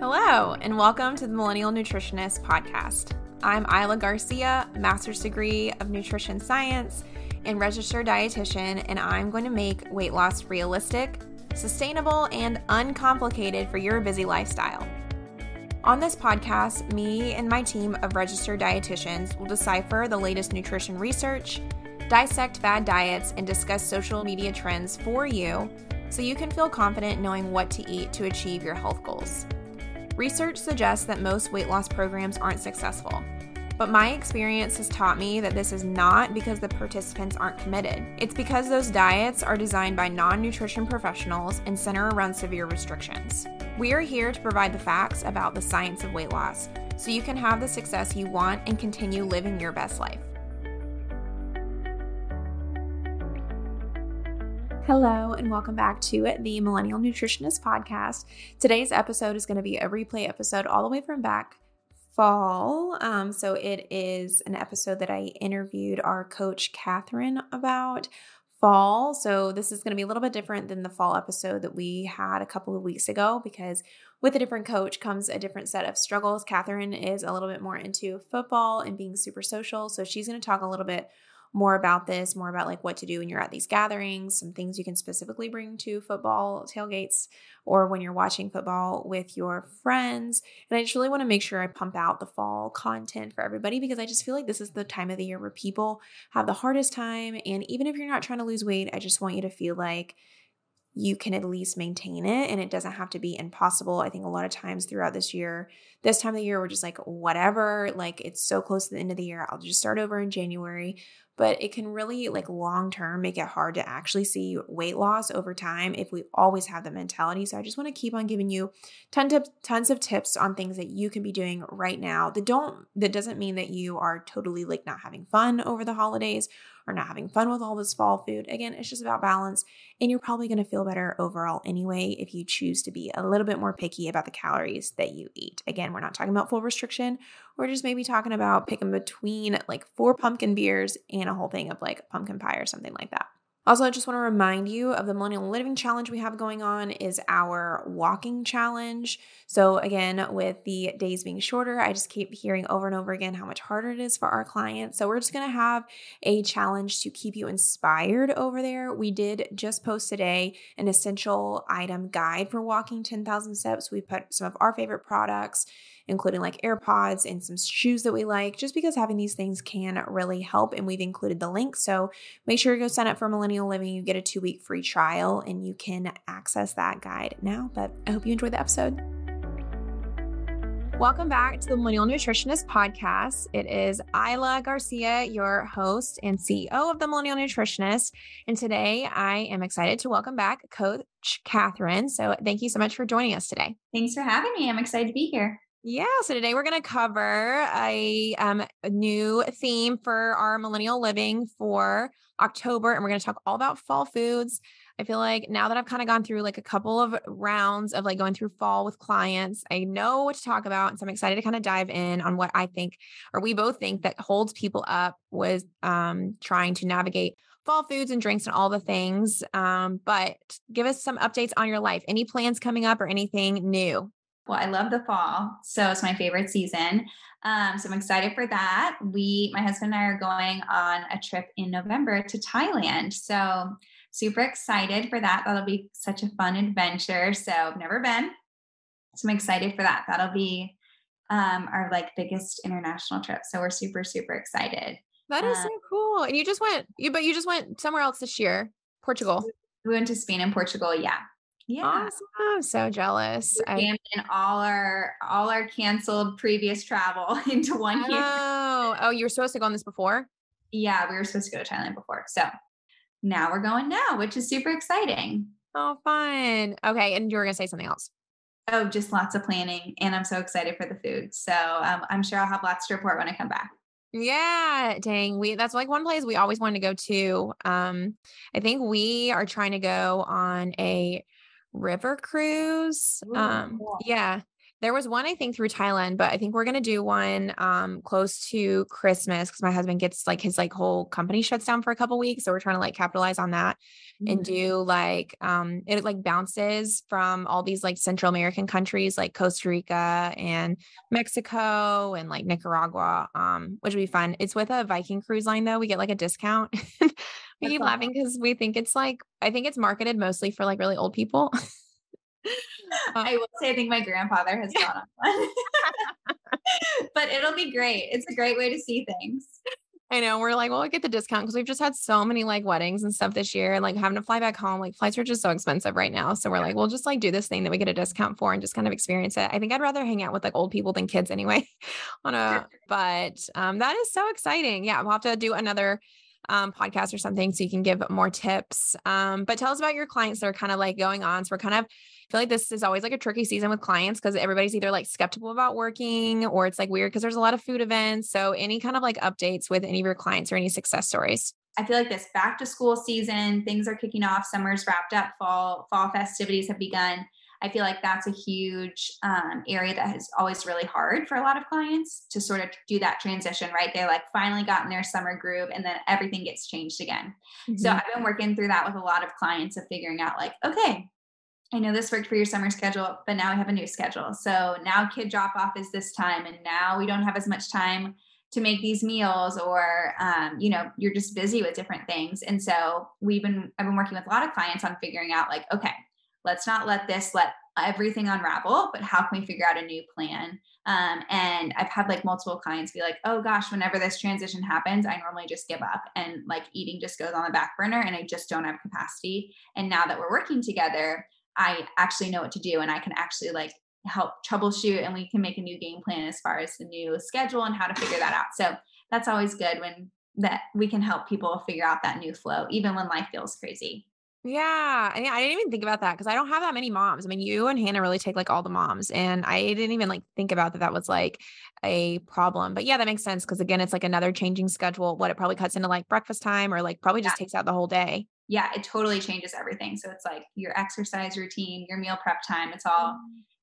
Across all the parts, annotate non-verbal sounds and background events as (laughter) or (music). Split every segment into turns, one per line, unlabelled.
Hello, and welcome to the Millennial Nutritionist Podcast. I'm Isla Garcia, master's degree of nutrition science and registered dietitian, and I'm going to make weight loss realistic, sustainable, and uncomplicated for your busy lifestyle. On this podcast, me and my team of registered dietitians will decipher the latest nutrition research, dissect fad diets, and discuss social media trends for you so you can feel confident knowing what to eat to achieve your health goals. Research suggests that most weight loss programs aren't successful. But my experience has taught me that this is not because the participants aren't committed. It's because those diets are designed by non nutrition professionals and center around severe restrictions. We are here to provide the facts about the science of weight loss so you can have the success you want and continue living your best life. Hello, and welcome back to the Millennial Nutritionist Podcast. Today's episode is going to be a replay episode all the way from back fall. Um, so it is an episode that I interviewed our coach, Catherine, about fall. So this is going to be a little bit different than the fall episode that we had a couple of weeks ago because with a different coach comes a different set of struggles. Catherine is a little bit more into football and being super social. So she's going to talk a little bit more about this, more about like what to do when you're at these gatherings, some things you can specifically bring to football tailgates or when you're watching football with your friends. And I just really want to make sure I pump out the fall content for everybody because I just feel like this is the time of the year where people have the hardest time. And even if you're not trying to lose weight, I just want you to feel like you can at least maintain it and it doesn't have to be impossible. I think a lot of times throughout this year, this time of the year, we're just like, whatever, like it's so close to the end of the year. I'll just start over in January but it can really like long term make it hard to actually see weight loss over time if we always have the mentality so i just want to keep on giving you tons of tips on things that you can be doing right now that don't that doesn't mean that you are totally like not having fun over the holidays or not having fun with all this fall food. Again, it's just about balance, and you're probably going to feel better overall anyway if you choose to be a little bit more picky about the calories that you eat. Again, we're not talking about full restriction. We're just maybe talking about picking between like four pumpkin beers and a whole thing of like pumpkin pie or something like that. Also, I just want to remind you of the Millennial Living Challenge we have going on is our walking challenge. So again, with the days being shorter, I just keep hearing over and over again how much harder it is for our clients. So we're just going to have a challenge to keep you inspired over there. We did just post today an essential item guide for walking 10,000 steps. We put some of our favorite products including like AirPods and some shoes that we like, just because having these things can really help. And we've included the link. So make sure you go sign up for Millennial Living. You get a two week free trial and you can access that guide now. But I hope you enjoyed the episode. Welcome back to the Millennial Nutritionist Podcast. It is Isla Garcia, your host and CEO of the Millennial Nutritionist. And today I am excited to welcome back Coach Catherine. So thank you so much for joining us today.
Thanks for having me. I'm excited to be here.
Yeah, so today we're going to cover a, um, a new theme for our millennial living for October, and we're going to talk all about fall foods. I feel like now that I've kind of gone through like a couple of rounds of like going through fall with clients, I know what to talk about. And so I'm excited to kind of dive in on what I think, or we both think that holds people up with um, trying to navigate fall foods and drinks and all the things. Um, but give us some updates on your life. Any plans coming up or anything new?
Well, I love the fall. So it's my favorite season. Um, so I'm excited for that. We, my husband and I are going on a trip in November to Thailand. So super excited for that. That'll be such a fun adventure. So I've never been. So I'm excited for that. That'll be um, our like biggest international trip. So we're super, super excited.
That is um, so cool. And you just went, you but you just went somewhere else this year, Portugal.
We went to Spain and Portugal. Yeah.
Yeah. Awesome. I'm so jealous.
I in all our all our canceled previous travel (laughs) into one
year. Oh, oh, you were supposed to go on this before?
Yeah, we were supposed to go to Thailand before. So now we're going now, which is super exciting.
Oh, fun. Okay. And you were gonna say something else.
Oh, just lots of planning. And I'm so excited for the food. So um, I'm sure I'll have lots to report when I come back.
Yeah, dang. We that's like one place we always wanted to go to. Um, I think we are trying to go on a river cruise. Ooh, um, cool. yeah. There was one I think through Thailand, but I think we're gonna do one um close to Christmas because my husband gets like his like whole company shuts down for a couple weeks. So we're trying to like capitalize on that mm-hmm. and do like um it like bounces from all these like Central American countries like Costa Rica and Mexico and like Nicaragua, um, which would be fun. It's with a Viking cruise line though. We get like a discount. (laughs) we keep laughing because we think it's like I think it's marketed mostly for like really old people. (laughs)
I will say, I think my grandfather has gone on one, (laughs) but it'll be great. It's a great way to see things.
I know we're like, well, we get the discount because we've just had so many like weddings and stuff this year, and like having to fly back home. Like flights are just so expensive right now. So we're like, we'll just like do this thing that we get a discount for and just kind of experience it. I think I'd rather hang out with like old people than kids anyway. (laughs) on a, but um, that is so exciting. Yeah, we'll have to do another um, podcast or something so you can give more tips. Um, but tell us about your clients that are kind of like going on. So we're kind of I feel like this is always like a tricky season with clients because everybody's either like skeptical about working or it's like weird because there's a lot of food events. So any kind of like updates with any of your clients or any success stories?
I feel like this back to school season, things are kicking off, summer's wrapped up, fall fall festivities have begun. I feel like that's a huge um, area that is always really hard for a lot of clients to sort of do that transition, right? They like finally got in their summer groove and then everything gets changed again. Mm-hmm. So I've been working through that with a lot of clients of figuring out like, okay, I know this worked for your summer schedule, but now we have a new schedule. So now kid drop off is this time, and now we don't have as much time to make these meals, or um, you know, you're just busy with different things. And so we've been I've been working with a lot of clients on figuring out like, okay, let's not let this let everything unravel, but how can we figure out a new plan? Um, and I've had like multiple clients be like, oh gosh, whenever this transition happens, I normally just give up and like eating just goes on the back burner and I just don't have capacity. And now that we're working together, I actually know what to do and I can actually like help troubleshoot and we can make a new game plan as far as the new schedule and how to figure that out. So that's always good when that we can help people figure out that new flow, even when life feels crazy.
Yeah. I, mean, I didn't even think about that because I don't have that many moms. I mean, you and Hannah really take like all the moms. And I didn't even like think about that that was like a problem. But yeah, that makes sense. Cause again, it's like another changing schedule. What it probably cuts into like breakfast time or like probably just yeah. takes out the whole day
yeah, it totally changes everything. So it's like your exercise routine, your meal prep time, it's all mm.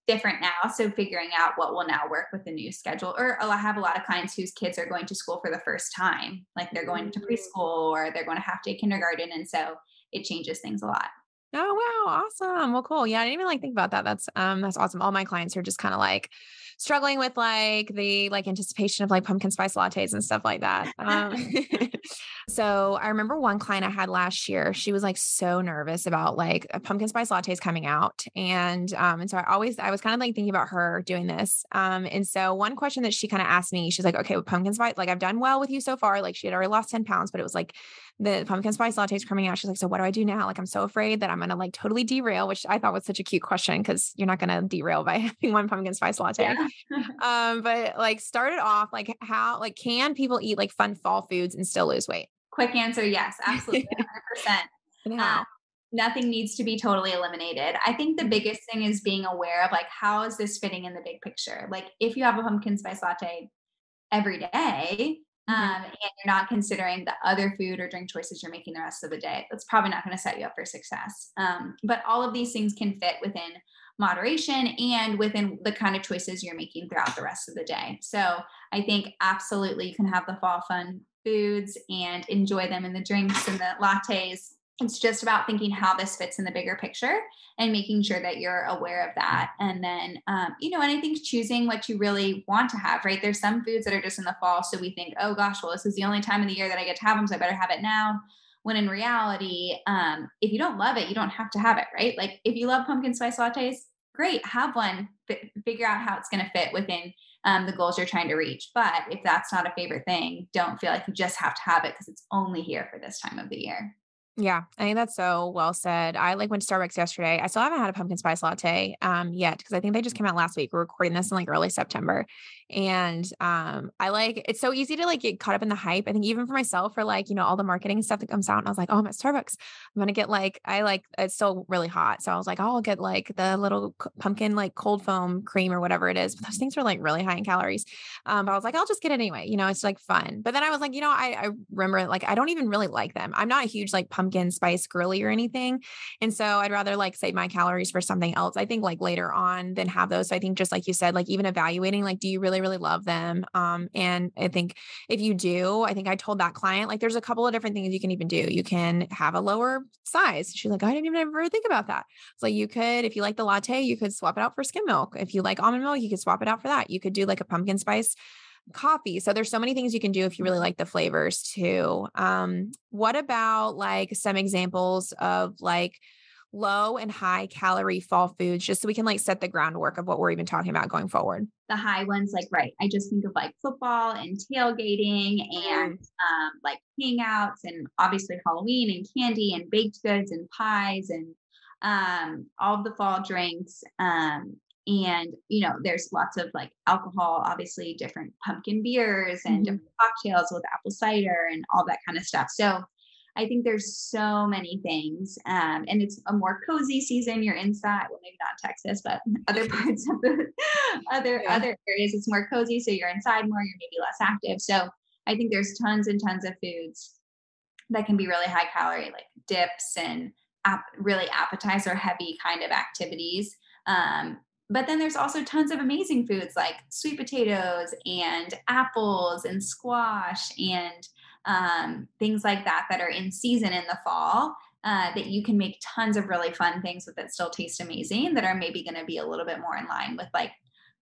different now. So figuring out what will now work with the new schedule. Or I have a lot of clients whose kids are going to school for the first time, like they're going to mm. preschool or they're going to half day kindergarten. And so it changes things a lot.
Oh wow, awesome. Well, cool. Yeah, I didn't even like think about that. That's um that's awesome. All my clients are just kind of like struggling with like the like anticipation of like pumpkin spice lattes and stuff like that. Um, (laughs) (laughs) so I remember one client I had last year, she was like so nervous about like a pumpkin spice lattes coming out. And um, and so I always I was kind of like thinking about her doing this. Um, and so one question that she kind of asked me, she's like, okay, with pumpkin spice, like I've done well with you so far. Like she had already lost 10 pounds, but it was like the pumpkin spice latte is coming out. She's like, so what do I do now? Like, I'm so afraid that I'm going to like totally derail, which I thought was such a cute question because you're not going to derail by (laughs) having one pumpkin spice latte. Yeah. (laughs) um, but like started off like how, like, can people eat like fun fall foods and still lose weight?
Quick answer. Yes, (laughs) absolutely. 100%. Uh, nothing needs to be totally eliminated. I think the mm-hmm. biggest thing is being aware of like, how is this fitting in the big picture? Like if you have a pumpkin spice latte every day, Mm-hmm. Um, and you're not considering the other food or drink choices you're making the rest of the day, that's probably not going to set you up for success. Um, but all of these things can fit within moderation and within the kind of choices you're making throughout the rest of the day. So I think absolutely you can have the fall fun foods and enjoy them in the drinks and the lattes it's just about thinking how this fits in the bigger picture and making sure that you're aware of that. And then um, you know and i think choosing what you really want to have right? There's some foods that are just in the fall so we think oh gosh well this is the only time of the year that i get to have them so i better have it now. When in reality um, if you don't love it you don't have to have it right? Like if you love pumpkin spice lattes great have one F- figure out how it's going to fit within um, the goals you're trying to reach. But if that's not a favorite thing don't feel like you just have to have it because it's only here for this time of the year
yeah, I think that's so well said. I like went to Starbucks yesterday. I still haven't had a pumpkin spice latte um yet because I think they just came out last week. We're recording this in like early September. And um I like it's so easy to like get caught up in the hype. I think even for myself for like, you know, all the marketing stuff that comes out and I was like, "Oh, I'm at Starbucks. I'm to get like I like it's still really hot." So I was like, "Oh, I'll get like the little pumpkin like cold foam cream or whatever it is." But those things are like really high in calories. Um but I was like, "I'll just get it anyway." You know, it's like fun. But then I was like, you know, I I remember like I don't even really like them. I'm not a huge like pumpkin spice girly or anything. And so I'd rather like save my calories for something else. I think like later on than have those. So I think just like you said, like even evaluating, like, do you really, really love them? Um, and I think if you do, I think I told that client, like, there's a couple of different things you can even do. You can have a lower size. She's like, I didn't even ever think about that. So you could, if you like the latte, you could swap it out for skim milk. If you like almond milk, you could swap it out for that. You could do like a pumpkin spice coffee. So there's so many things you can do if you really like the flavors too. Um, what about like some examples of like low and high calorie fall foods, just so we can like set the groundwork of what we're even talking about going forward?
The high ones, like right, I just think of like football and tailgating and um, like hangouts and obviously Halloween and candy and baked goods and pies and um, all the fall drinks. Um, and you know there's lots of like alcohol obviously different pumpkin beers and mm-hmm. different cocktails with apple cider and all that kind of stuff so i think there's so many things um, and it's a more cozy season you're inside well maybe not texas but (laughs) other parts of the other yeah. other areas it's more cozy so you're inside more you're maybe less active so i think there's tons and tons of foods that can be really high calorie like dips and ap- really appetizer heavy kind of activities um, but then there's also tons of amazing foods like sweet potatoes and apples and squash and um, things like that that are in season in the fall uh, that you can make tons of really fun things with that still taste amazing that are maybe going to be a little bit more in line with like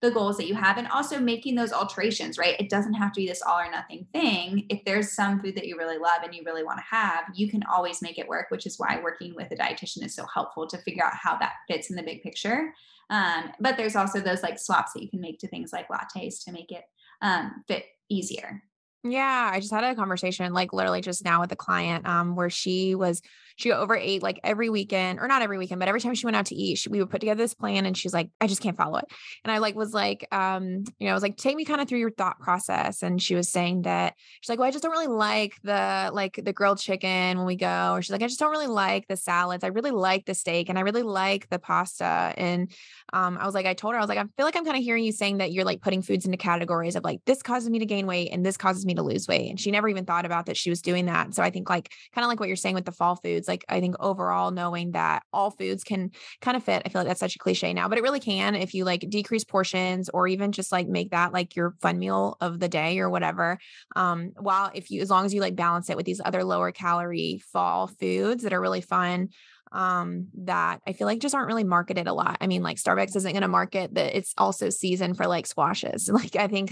the goals that you have and also making those alterations right? It doesn't have to be this all or nothing thing. If there's some food that you really love and you really want to have you can always make it work which is why working with a dietitian is so helpful to figure out how that fits in the big picture. Um, but there's also those like swaps that you can make to things like lattes to make it um, fit easier.
Yeah, I just had a conversation like literally just now with a client um where she was she overate like every weekend or not every weekend, but every time she went out to eat, she, we would put together this plan and she's like, I just can't follow it. And I like was like, um, you know, I was like, take me kind of through your thought process. And she was saying that she's like, well, I just don't really like the like the grilled chicken when we go. Or she's like, I just don't really like the salads. I really like the steak and I really like the pasta. And um, I was like, I told her, I was like, I feel like I'm kind of hearing you saying that you're like putting foods into categories of like this causes me to gain weight and this causes me to lose weight. And she never even thought about that she was doing that. So I think like kind of like what you're saying with the fall foods, like I think overall knowing that all foods can kind of fit. I feel like that's such a cliche now, but it really can if you like decrease portions or even just like make that like your fun meal of the day or whatever. Um, while if you as long as you like balance it with these other lower calorie fall foods that are really fun um that I feel like just aren't really marketed a lot. I mean, like Starbucks isn't going to market that it's also season for like squashes. (laughs) Like I think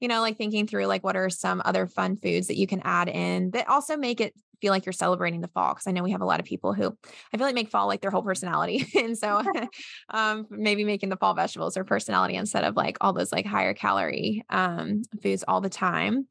you know, like thinking through like what are some other fun foods that you can add in that also make it feel like you're celebrating the fall because I know we have a lot of people who I feel like make fall like their whole personality. (laughs) and so (laughs) (laughs) um, maybe making the fall vegetables their personality instead of like all those like higher calorie um, foods all the time.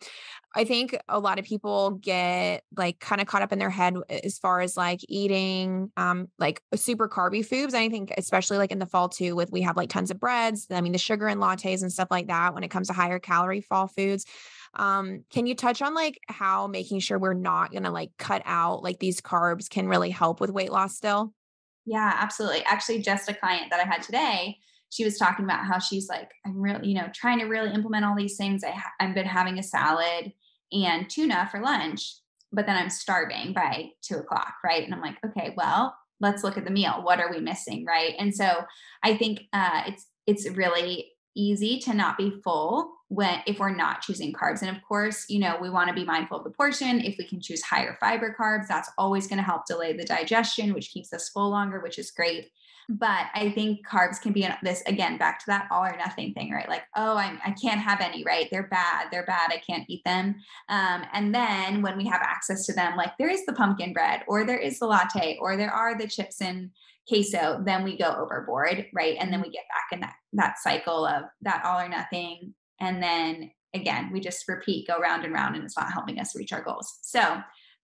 I think a lot of people get like kind of caught up in their head as far as like eating um like super carby foods. I think especially like in the fall too, with we have like tons of breads. I mean the sugar and lattes and stuff like that when it comes to higher calorie fall foods. Um, can you touch on like how making sure we're not gonna like cut out like these carbs can really help with weight loss still?
Yeah, absolutely. Actually, just a client that I had today, she was talking about how she's like, I'm really, you know, trying to really implement all these things. I ha- I've been having a salad and tuna for lunch, but then I'm starving by two o'clock, right? And I'm like, okay, well, let's look at the meal. What are we missing, right? And so I think uh, it's it's really easy to not be full when if we're not choosing carbs. And of course you know we want to be mindful of the portion. If we can choose higher fiber carbs that's always going to help delay the digestion which keeps us full longer which is great. But i think carbs can be this again back to that all or nothing thing right? Like oh I'm, i can't have any right? They're bad. They're bad. I can't eat them. Um, and then when we have access to them like there is the pumpkin bread or there is the latte or there are the chips and queso, then we go overboard, right? And then we get back in that that cycle of that all or nothing. And then again, we just repeat, go round and round, and it's not helping us reach our goals. So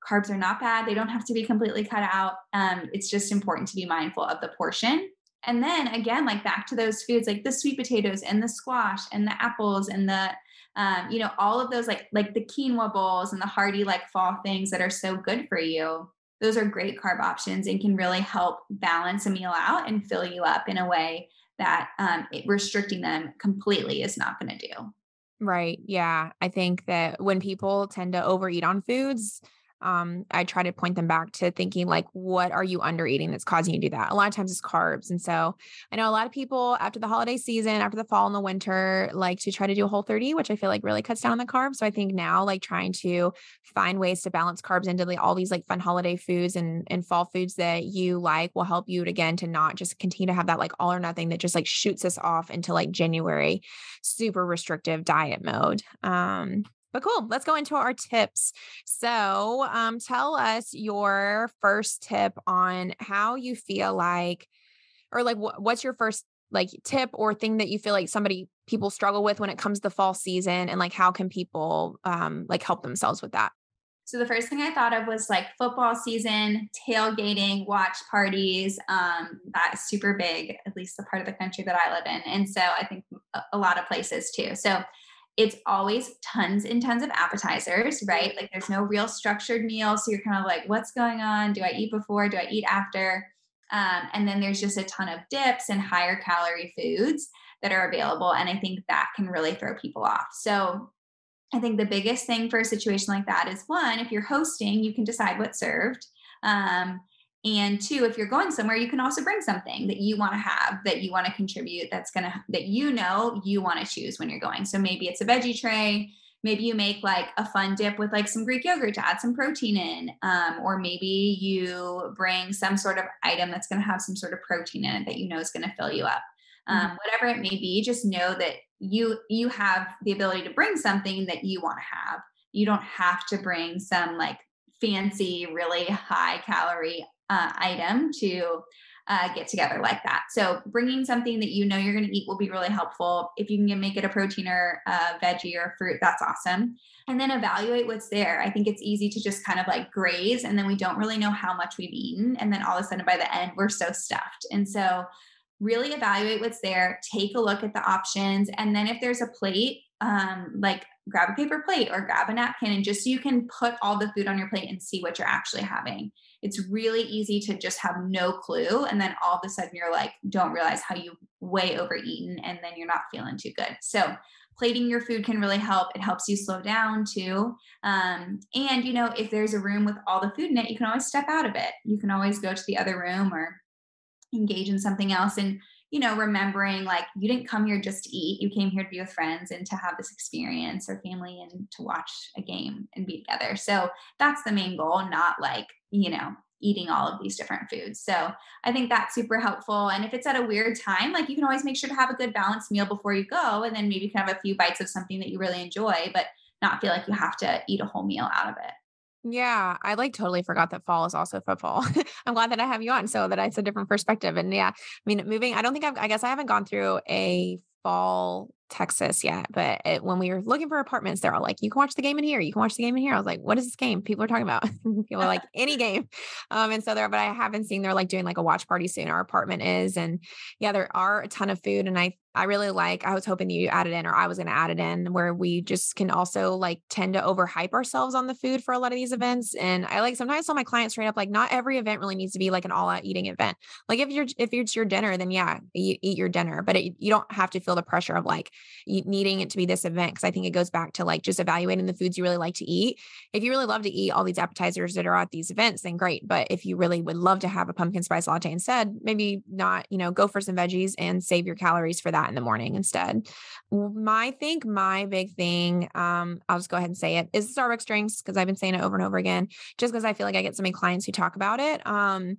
carbs are not bad. They don't have to be completely cut out. Um, it's just important to be mindful of the portion. And then again, like back to those foods like the sweet potatoes and the squash and the apples and the um, you know, all of those like like the quinoa bowls and the hearty like fall things that are so good for you those are great carb options and can really help balance a meal out and fill you up in a way that um, it, restricting them completely is not going to do.
Right. Yeah. I think that when people tend to overeat on foods, um, I try to point them back to thinking like, what are you under eating that's causing you to do that? A lot of times it's carbs. And so I know a lot of people after the holiday season, after the fall and the winter, like to try to do a whole 30, which I feel like really cuts down on the carbs. So I think now like trying to find ways to balance carbs into all these like fun holiday foods and, and fall foods that you like will help you again to not just continue to have that like all or nothing that just like shoots us off into like January super restrictive diet mode. Um, but cool. Let's go into our tips. So, um, tell us your first tip on how you feel like, or like, wh- what's your first like tip or thing that you feel like somebody people struggle with when it comes to the fall season, and like how can people um like help themselves with that?
So the first thing I thought of was like football season, tailgating, watch parties. Um, that is super big, at least the part of the country that I live in, and so I think a lot of places too. So it's always tons and tons of appetizers, right? Like there's no real structured meal. So you're kind of like, what's going on? Do I eat before? Do I eat after? Um, and then there's just a ton of dips and higher calorie foods that are available. And I think that can really throw people off. So I think the biggest thing for a situation like that is one, if you're hosting, you can decide what's served. Um, and two if you're going somewhere you can also bring something that you want to have that you want to contribute that's going to that you know you want to choose when you're going. So maybe it's a veggie tray maybe you make like a fun dip with like some greek yogurt to add some protein in um, or maybe you bring some sort of item that's going to have some sort of protein in it that you know is going to fill you up. Um, mm-hmm. whatever it may be just know that you you have the ability to bring something that you want to have. You don't have to bring some like fancy really high calorie uh, item to uh, get together like that. So bringing something that you know you're going to eat will be really helpful. If you can make it a protein or a veggie or fruit, that's awesome. And then evaluate what's there. I think it's easy to just kind of like graze and then we don't really know how much we've eaten. And then all of a sudden by the end, we're so stuffed. And so really evaluate what's there, take a look at the options. And then if there's a plate, um, like grab a paper plate or grab a napkin and just so you can put all the food on your plate and see what you're actually having it's really easy to just have no clue. And then all of a sudden you're like, don't realize how you way overeaten and then you're not feeling too good. So plating your food can really help. It helps you slow down too. Um, and, you know, if there's a room with all the food in it, you can always step out of it. You can always go to the other room or engage in something else. And, you know, remembering like you didn't come here just to eat, you came here to be with friends and to have this experience or family and to watch a game and be together. So that's the main goal, not like you know, eating all of these different foods. So I think that's super helpful. And if it's at a weird time, like you can always make sure to have a good balanced meal before you go. And then maybe you can have a few bites of something that you really enjoy, but not feel like you have to eat a whole meal out of it.
Yeah, I like totally forgot that fall is also football. (laughs) I'm glad that I have you on so that it's a different perspective. And yeah, I mean, moving, I don't think I've, I guess I haven't gone through a fall Texas yet, but it, when we were looking for apartments, they're all like, "You can watch the game in here. You can watch the game in here." I was like, "What is this game?" People are talking about. (laughs) People like, "Any game." Um, and so there, but I haven't seen they're like doing like a watch party soon. Our apartment is, and yeah, there are a ton of food, and I I really like. I was hoping you added in, or I was going to add it in, where we just can also like tend to overhype ourselves on the food for a lot of these events. And I like sometimes tell my clients straight up, like, not every event really needs to be like an all-out eating event. Like if you're if it's your dinner, then yeah, eat, eat your dinner, but it, you don't have to feel the pressure of like needing it to be this event because I think it goes back to like just evaluating the foods you really like to eat. If you really love to eat all these appetizers that are at these events, then great. But if you really would love to have a pumpkin spice latte instead, maybe not, you know, go for some veggies and save your calories for that in the morning instead. My think my big thing, um, I'll just go ahead and say it is Starbucks drinks because I've been saying it over and over again, just because I feel like I get so many clients who talk about it. Um,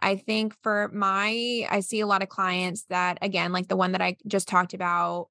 I think for my, I see a lot of clients that, again, like the one that I just talked about,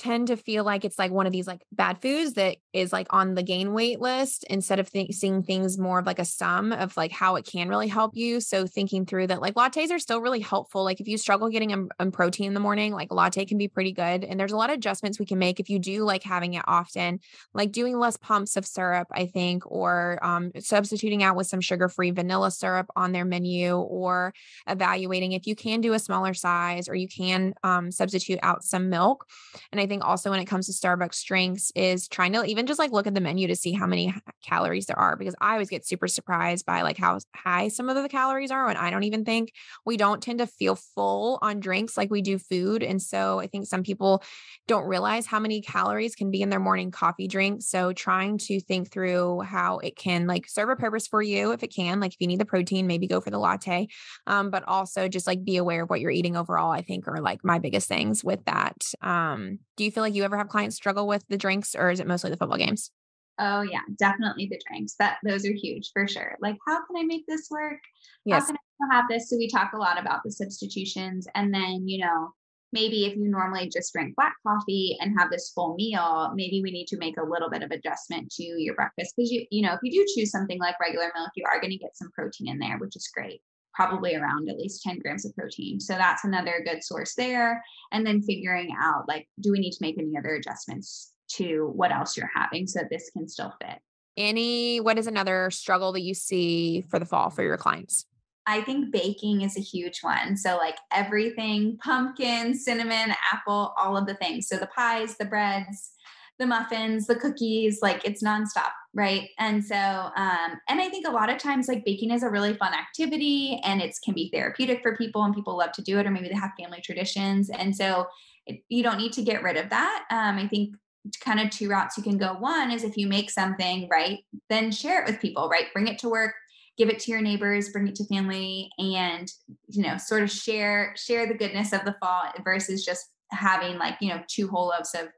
tend to feel like it's like one of these like bad foods that is like on the gain weight list instead of th- seeing things more of like a sum of like how it can really help you. So thinking through that, like lattes are still really helpful. Like if you struggle getting a, a protein in the morning, like latte can be pretty good. And there's a lot of adjustments we can make if you do like having it often, like doing less pumps of syrup, I think, or um, substituting out with some sugar free vanilla syrup on their menu, or evaluating if you can do a smaller size or you can um, substitute out some milk. And I think also when it comes to Starbucks drinks is trying to even just like look at the menu to see how many calories there are because I always get super surprised by like how high some of the calories are and I don't even think we don't tend to feel full on drinks like we do food and so I think some people don't realize how many calories can be in their morning coffee drink so trying to think through how it can like serve a purpose for you if it can like if you need the protein maybe go for the latte um, but also just like be aware of what you're eating overall I think are like my biggest things with that um, do you feel like you ever have clients struggle with the drinks or is it mostly the football games?
Oh yeah, definitely the drinks. That those are huge for sure. Like, how can I make this work?
Yes.
How can I have this? So we talk a lot about the substitutions. And then, you know, maybe if you normally just drink black coffee and have this full meal, maybe we need to make a little bit of adjustment to your breakfast. Because you, you know, if you do choose something like regular milk, you are going to get some protein in there, which is great probably around at least 10 grams of protein. So that's another good source there. And then figuring out like, do we need to make any other adjustments to what else you're having so that this can still fit?
Any, what is another struggle that you see for the fall for your clients?
I think baking is a huge one. So, like everything pumpkin, cinnamon, apple, all of the things. So, the pies, the breads, the muffins, the cookies, like it's nonstop, right? And so, um, and I think a lot of times, like baking is a really fun activity and it can be therapeutic for people and people love to do it, or maybe they have family traditions. And so, it, you don't need to get rid of that. Um, I think kind of two routes you can go. One is if you make something, right, then share it with people, right? Bring it to work, give it to your neighbors, bring it to family, and, you know, sort of share share the goodness of the fall versus just having like, you know, two whole loaves of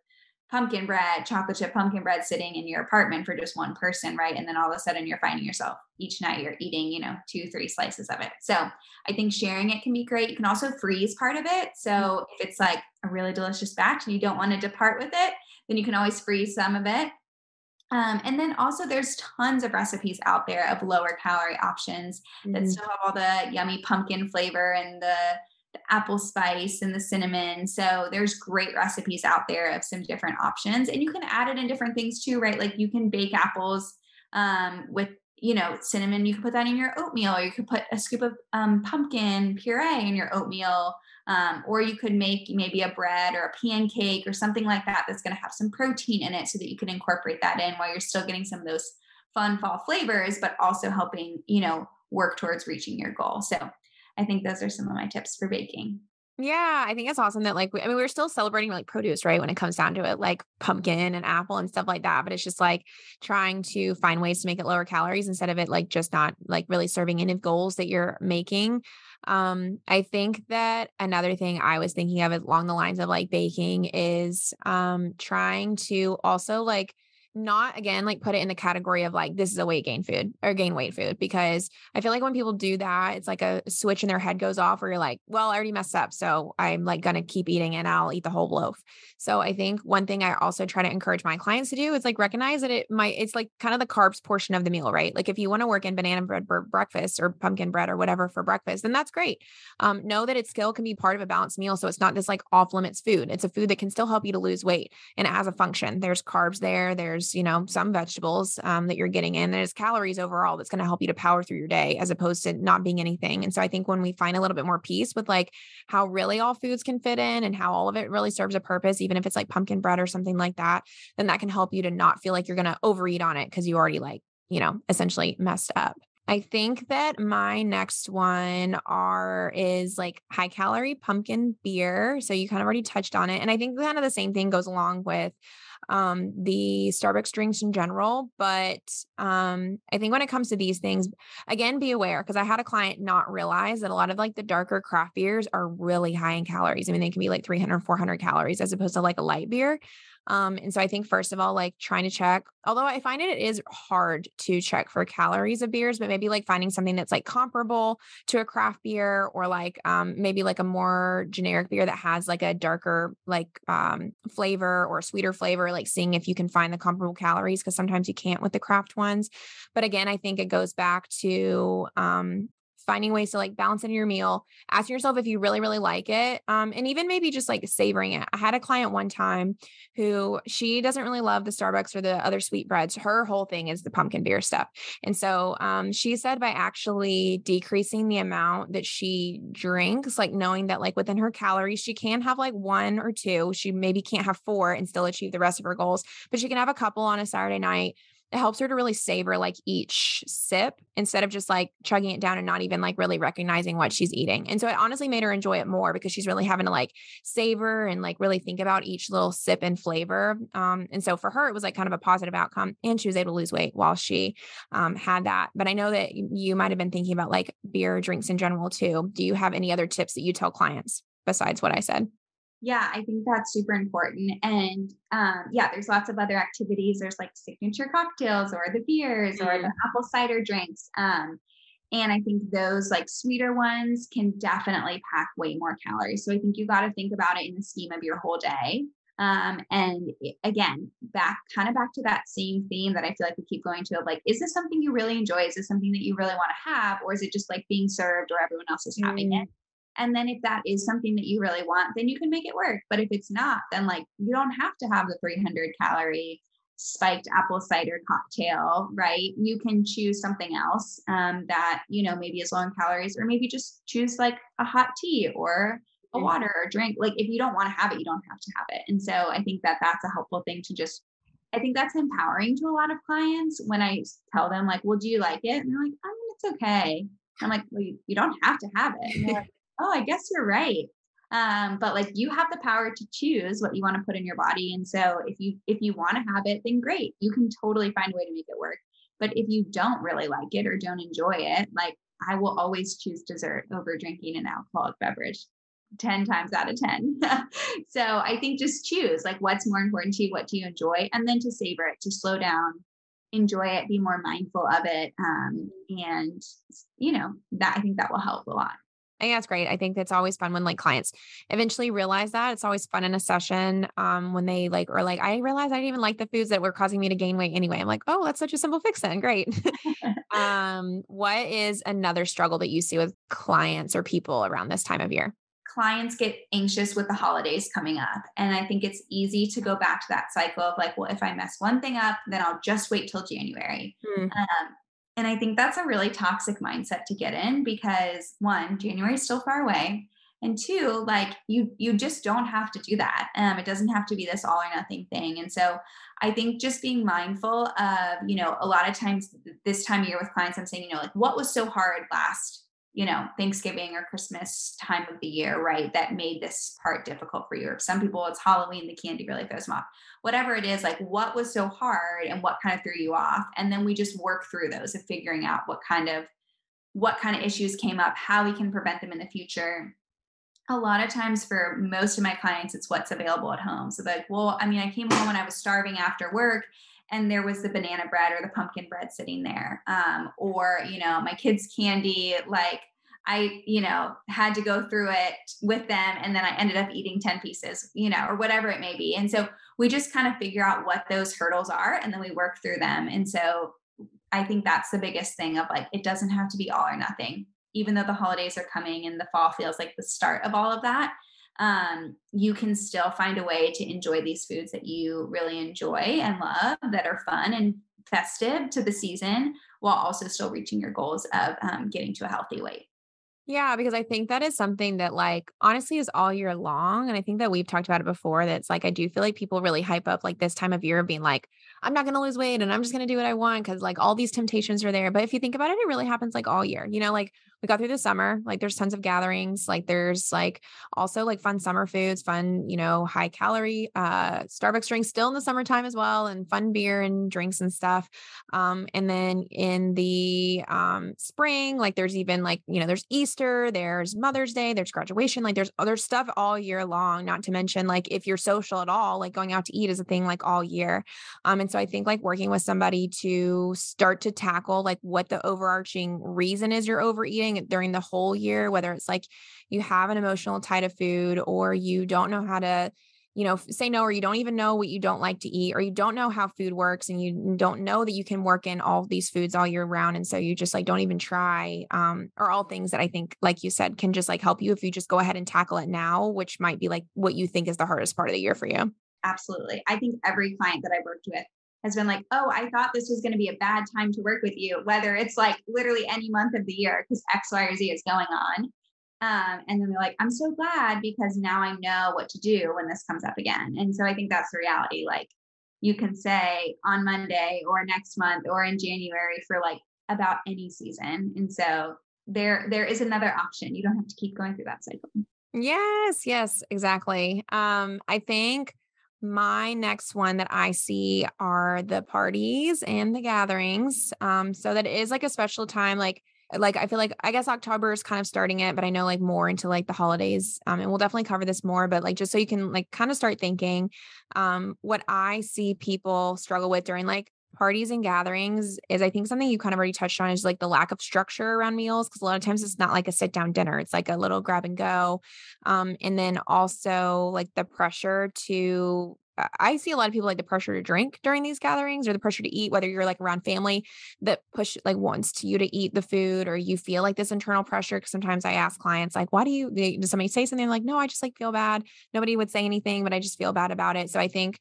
pumpkin bread, chocolate chip pumpkin bread sitting in your apartment for just one person, right? And then all of a sudden you're finding yourself each night you're eating, you know, two, three slices of it. So I think sharing it can be great. You can also freeze part of it. So if it's like a really delicious batch and you don't want to depart with it, then you can always freeze some of it. Um, and then also there's tons of recipes out there of lower calorie options mm-hmm. that still have all the yummy pumpkin flavor and the the apple spice and the cinnamon. So there's great recipes out there of some different options. And you can add it in different things too, right? Like you can bake apples um, with, you know, cinnamon. You could put that in your oatmeal, or you could put a scoop of um, pumpkin puree in your oatmeal. Um, or you could make maybe a bread or a pancake or something like that that's going to have some protein in it so that you can incorporate that in while you're still getting some of those fun fall flavors, but also helping, you know, work towards reaching your goal. So I think those are some of my tips for baking.
Yeah, I think it's awesome that like I mean we're still celebrating like produce, right? When it comes down to it, like pumpkin and apple and stuff like that. But it's just like trying to find ways to make it lower calories instead of it like just not like really serving any goals that you're making. Um, I think that another thing I was thinking of along the lines of like baking is um trying to also like not again like put it in the category of like this is a weight gain food or gain weight food because I feel like when people do that, it's like a switch in their head goes off where you're like, well, I already messed up. So I'm like gonna keep eating and I'll eat the whole loaf. So I think one thing I also try to encourage my clients to do is like recognize that it might it's like kind of the carbs portion of the meal, right? Like if you want to work in banana bread for breakfast or pumpkin bread or whatever for breakfast, then that's great. Um, know that it still can be part of a balanced meal. So it's not this like off limits food. It's a food that can still help you to lose weight and it has a function. There's carbs there, there's there's you know some vegetables um, that you're getting in there's calories overall that's going to help you to power through your day as opposed to not being anything and so i think when we find a little bit more peace with like how really all foods can fit in and how all of it really serves a purpose even if it's like pumpkin bread or something like that then that can help you to not feel like you're going to overeat on it because you already like you know essentially messed up I think that my next one are is like high calorie pumpkin beer. So you kind of already touched on it. And I think kind of the same thing goes along with um, the Starbucks drinks in general. But um, I think when it comes to these things, again, be aware because I had a client not realize that a lot of like the darker craft beers are really high in calories. I mean, they can be like 300, 400 calories as opposed to like a light beer. Um, and so I think first of all, like trying to check, although I find it, it is hard to check for calories of beers, but maybe like finding something that's like comparable to a craft beer or like um maybe like a more generic beer that has like a darker like um flavor or sweeter flavor, like seeing if you can find the comparable calories because sometimes you can't with the craft ones. But again, I think it goes back to um finding ways to like balance in your meal, asking yourself if you really, really like it. Um, and even maybe just like savoring it. I had a client one time who she doesn't really love the Starbucks or the other sweetbreads. Her whole thing is the pumpkin beer stuff. And so um, she said by actually decreasing the amount that she drinks, like knowing that like within her calories, she can have like one or two. She maybe can't have four and still achieve the rest of her goals, but she can have a couple on a Saturday night it helps her to really savor like each sip instead of just like chugging it down and not even like really recognizing what she's eating. And so it honestly made her enjoy it more because she's really having to like savor and like really think about each little sip and flavor. Um, and so for her, it was like kind of a positive outcome and she was able to lose weight while she um, had that. But I know that you might have been thinking about like beer drinks in general too. Do you have any other tips that you tell clients besides what I said?
Yeah, I think that's super important. And um, yeah, there's lots of other activities. There's like signature cocktails or the beers mm. or the mm-hmm. apple cider drinks. Um, and I think those like sweeter ones can definitely pack way more calories. So I think you got to think about it in the scheme of your whole day. Um, and again, back kind of back to that same theme that I feel like we keep going to of like, is this something you really enjoy? Is this something that you really want to have? Or is it just like being served or everyone else is having it? And then if that is something that you really want, then you can make it work. But if it's not, then like you don't have to have the 300 calorie spiked apple cider cocktail, right? You can choose something else um, that, you know, maybe is low in calories, or maybe just choose like a hot tea or a water or drink. Like if you don't want to have it, you don't have to have it. And so I think that that's a helpful thing to just, I think that's empowering to a lot of clients when I tell them like, well, do you like it? And they're like, I mean, it's okay. I'm like, well, you, you don't have to have it. (laughs) Like, oh, I guess you're right. Um, but like you have the power to choose what you want to put in your body. And so if you if you want to have it, then great. You can totally find a way to make it work. But if you don't really like it or don't enjoy it, like I will always choose dessert over drinking an alcoholic beverage 10 times out of 10. (laughs) so I think just choose like what's more important to you, what do you enjoy, and then to savor it, to slow down, enjoy it, be more mindful of it. Um, and, you know, that I think that will help a lot.
I think that's great. I think that's always fun when like clients eventually realize that. It's always fun in a session um, when they like, or like, I realized I didn't even like the foods that were causing me to gain weight anyway. I'm like, oh, that's such a simple fix then. Great. (laughs) (laughs) um, what is another struggle that you see with clients or people around this time of year?
clients get anxious with the holidays coming up. And I think it's easy to go back to that cycle of like, well, if I mess one thing up, then I'll just wait till January. Mm. Um, and I think that's a really toxic mindset to get in because one, January is still far away. And two, like you you just don't have to do that. Um, it doesn't have to be this all or nothing thing. And so I think just being mindful of, you know, a lot of times this time of year with clients, I'm saying, you know, like what was so hard last you know, Thanksgiving or Christmas time of the year, right? That made this part difficult for you. Or some people, it's Halloween, the candy really throws them off. Whatever it is, like what was so hard and what kind of threw you off. And then we just work through those of figuring out what kind of what kind of issues came up, how we can prevent them in the future. A lot of times for most of my clients, it's what's available at home. So like, well, I mean, I came home and I was starving after work and there was the banana bread or the pumpkin bread sitting there. Um, or you know my kids candy like i you know had to go through it with them and then i ended up eating 10 pieces you know or whatever it may be. And so we just kind of figure out what those hurdles are and then we work through them. And so i think that's the biggest thing of like it doesn't have to be all or nothing. Even though the holidays are coming and the fall feels like the start of all of that um, you can still find a way to enjoy these foods that you really enjoy and love that are fun and festive to the season while also still reaching your goals of um, getting to a healthy weight.
Yeah, because I think that is something that, like, honestly, is all year long. And I think that we've talked about it before. That's like, I do feel like people really hype up like this time of year of being like, I'm not going to lose weight and I'm just going to do what I want because like all these temptations are there. But if you think about it, it really happens like all year. You know, like we got through the summer, like there's tons of gatherings, like there's like also like fun summer foods, fun, you know, high calorie uh Starbucks drinks still in the summertime as well, and fun beer and drinks and stuff. Um, and then in the um spring, like there's even like, you know, there's Easter, there's Mother's Day, there's graduation, like there's other stuff all year long, not to mention like if you're social at all, like going out to eat is a thing like all year. Um, and so I think like working with somebody to start to tackle like what the overarching reason is you're overeating during the whole year, whether it's like you have an emotional tie to food or you don't know how to you know, say no, or you don't even know what you don't like to eat, or you don't know how food works and you don't know that you can work in all these foods all year round. And so you just like don't even try, um, are all things that I think, like you said, can just like help you if you just go ahead and tackle it now, which might be like what you think is the hardest part of the year for you.
Absolutely. I think every client that I worked with has been like, oh, I thought this was going to be a bad time to work with you, whether it's like literally any month of the year because X, Y, or Z is going on. Um, and then they're like, I'm so glad because now I know what to do when this comes up again. And so I think that's the reality. Like you can say on Monday or next month or in January for like about any season. And so there there is another option. You don't have to keep going through that cycle.
Yes, yes, exactly. Um, I think my next one that I see are the parties and the gatherings. Um, so that is like a special time, like like I feel like I guess October is kind of starting it, but I know like more into like the holidays. Um, and we'll definitely cover this more, but like just so you can like kind of start thinking, um, what I see people struggle with during like parties and gatherings is I think something you kind of already touched on is like the lack of structure around meals because a lot of times it's not like a sit down dinner it's like a little grab and go um, and then also like the pressure to I see a lot of people like the pressure to drink during these gatherings or the pressure to eat, whether you're like around family that push like wants to you to eat the food or you feel like this internal pressure. Cause sometimes I ask clients, like, why do you, they, does somebody say something? like, no, I just like feel bad. Nobody would say anything, but I just feel bad about it. So I think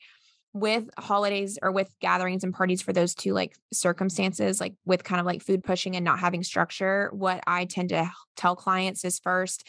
with holidays or with gatherings and parties for those two like circumstances, like with kind of like food pushing and not having structure, what I tend to tell clients is first,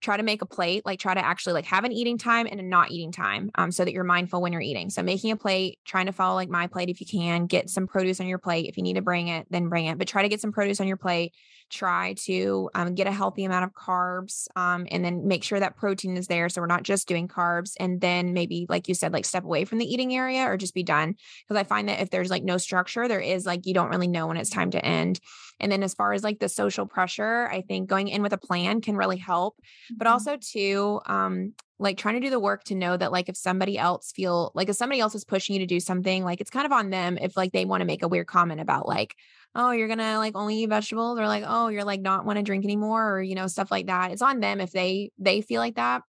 try to make a plate like try to actually like have an eating time and a not eating time um, so that you're mindful when you're eating. So making a plate trying to follow like MyPlate if you can get some produce on your plate. If you need to bring it then bring it but try to get some produce on your plate try to um, get a healthy amount of carbs um, and then make sure that protein is there so we're not just doing carbs and then maybe like you said like step away from the eating area or just be done. Because i find that if there's like no structure there is like you don't really know when it's time to end. And then as far as like the social pressure i think going in with a plan can really help. But mm-hmm. also too um like trying to do the work to know that like if somebody else feel like if somebody else is pushing you to do something like it's kind of on them if like they want to make a weird comment about like oh you're gonna like only eat vegetables or like oh you're like not want to drink anymore or you know stuff like that. It's on them if they they feel like that.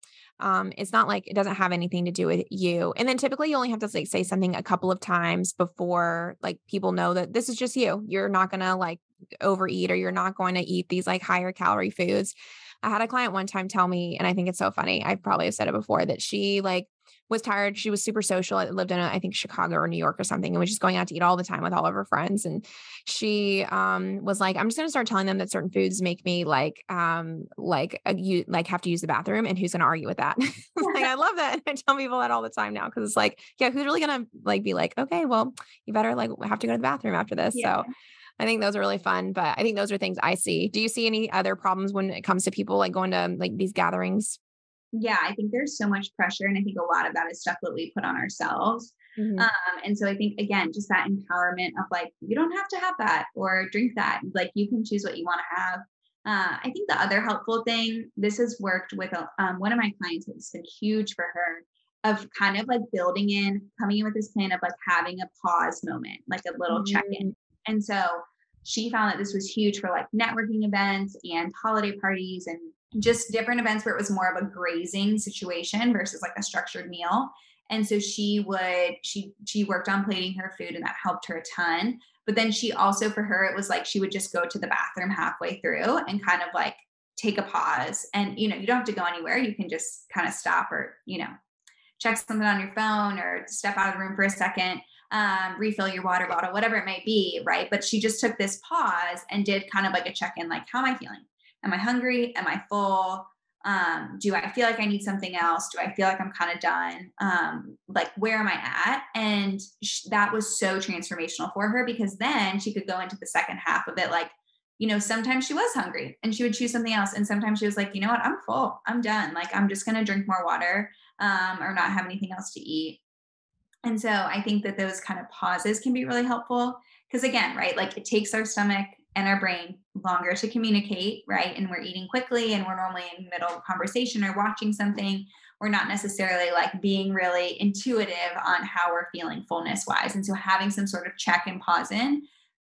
Um it's not like it doesn't have anything to do with you. And then typically you only have to like say something a couple of times before like people know that this is just you. You're not gonna like overeat or you're not going to eat these like higher calorie foods I had a client one time tell me, and I think it's so funny. I probably have said it before that she like was tired. She was super social. I lived in, a, I think Chicago or New York or something, and was just going out to eat all the time with all of her friends. And she um, was like, "I'm just going to start telling them that certain foods make me like, um, like a, you like have to use the bathroom, and who's going to argue with that?" (laughs) like, I love that. (laughs) I tell people that all the time now because it's like, yeah, who's really going to like be like, okay, well, you better like have to go to the bathroom after this. Yeah. So I think those are really fun, but I think those are things I see. Do you see any other problems when it comes to people like going to like these gatherings?
Yeah, I think there's so much pressure. And I think a lot of that is stuff that we put on ourselves. Mm-hmm. Um, and so I think again, just that empowerment of like, you don't have to have that or drink that. Like you can choose what you want to have. Uh, I think the other helpful thing, this has worked with a, um, one of my clients, it's been huge for her of kind of like building in, coming in with this plan of like having a pause moment, like a little mm-hmm. check in. And so she found that this was huge for like networking events and holiday parties and just different events where it was more of a grazing situation versus like a structured meal. And so she would she she worked on plating her food and that helped her a ton. But then she also for her it was like she would just go to the bathroom halfway through and kind of like take a pause and you know you don't have to go anywhere you can just kind of stop or you know check something on your phone or step out of the room for a second um, refill your water bottle, whatever it might be, right? But she just took this pause and did kind of like a check in, like, how am I feeling? Am I hungry? Am I full? Um, do I feel like I need something else? Do I feel like I'm kind of done? Um, like, where am I at? And sh- that was so transformational for her because then she could go into the second half of it, like, you know, sometimes she was hungry and she would choose something else. And sometimes she was like, you know what, I'm full, I'm done. Like, I'm just going to drink more water um, or not have anything else to eat. And so I think that those kind of pauses can be really helpful because, again, right, like it takes our stomach and our brain longer to communicate, right? And we're eating quickly and we're normally in the middle of conversation or watching something. We're not necessarily like being really intuitive on how we're feeling fullness wise. And so having some sort of check and pause in,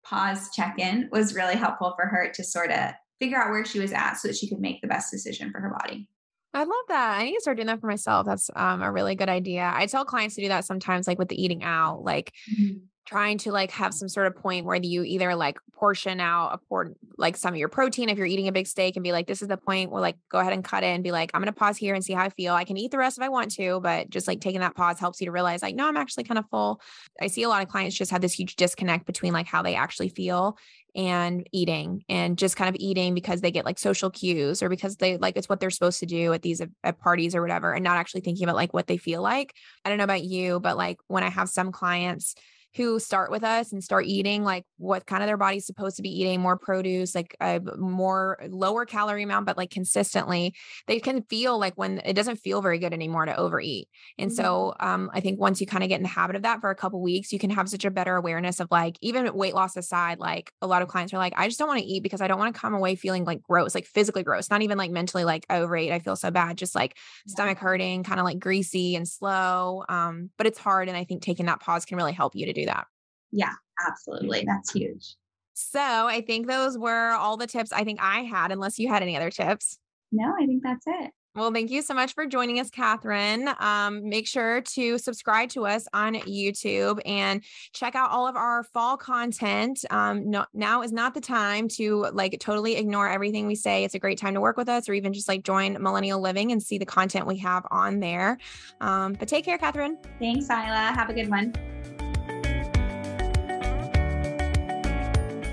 pause, check in was really helpful for her to sort of figure out where she was at so that she could make the best decision for her body.
I love that. I need to start doing that for myself. That's um, a really good idea. I tell clients to do that sometimes, like with the eating out, like mm-hmm. trying to like have some sort of point where you either like portion out a port like some of your protein if you're eating a big steak and be like, this is the point where like go ahead and cut it and be like, I'm gonna pause here and see how I feel. I can eat the rest if I want to, but just like taking that pause helps you to realize like, no, I'm actually kind of full. I see a lot of clients just have this huge disconnect between like how they actually feel and eating and just kind of eating because they get like social cues or because they like it's what they're supposed to do at these at parties or whatever and not actually thinking about like what they feel like. I don't know about you, but like when I have some clients who start with us and start eating like what kind of their body's supposed to be eating more produce like a more lower calorie amount but like consistently they can feel like when it doesn't feel very good anymore to overeat and mm-hmm. so um, i think once you kind of get in the habit of that for a couple weeks you can have such a better awareness of like even weight loss aside like a lot of clients are like i just don't want to eat because i don't want to come away feeling like gross like physically gross not even like mentally like overeat i feel so bad just like yeah. stomach hurting kind of like greasy and slow um, but it's hard and i think taking that pause can really help you to do do that.
Yeah, absolutely. That's huge.
So I think those were all the tips I think I had, unless you had any other tips.
No, I think that's it.
Well, thank you so much for joining us, Catherine. Um, make sure to subscribe to us on YouTube and check out all of our fall content. Um, no, now is not the time to like totally ignore everything we say. It's a great time to work with us or even just like join Millennial Living and see the content we have on there. Um, but take care, Catherine.
Thanks, Illa. Have a good one.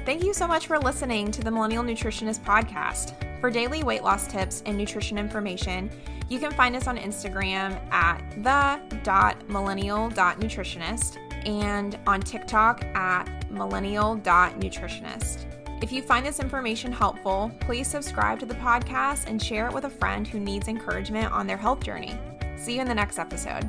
Thank you so much for listening to the Millennial Nutritionist Podcast. For daily weight loss tips and nutrition information, you can find us on Instagram at the.millennial.nutritionist and on TikTok at millennial.nutritionist. If you find this information helpful, please subscribe to the podcast and share it with a friend who needs encouragement on their health journey. See you in the next episode.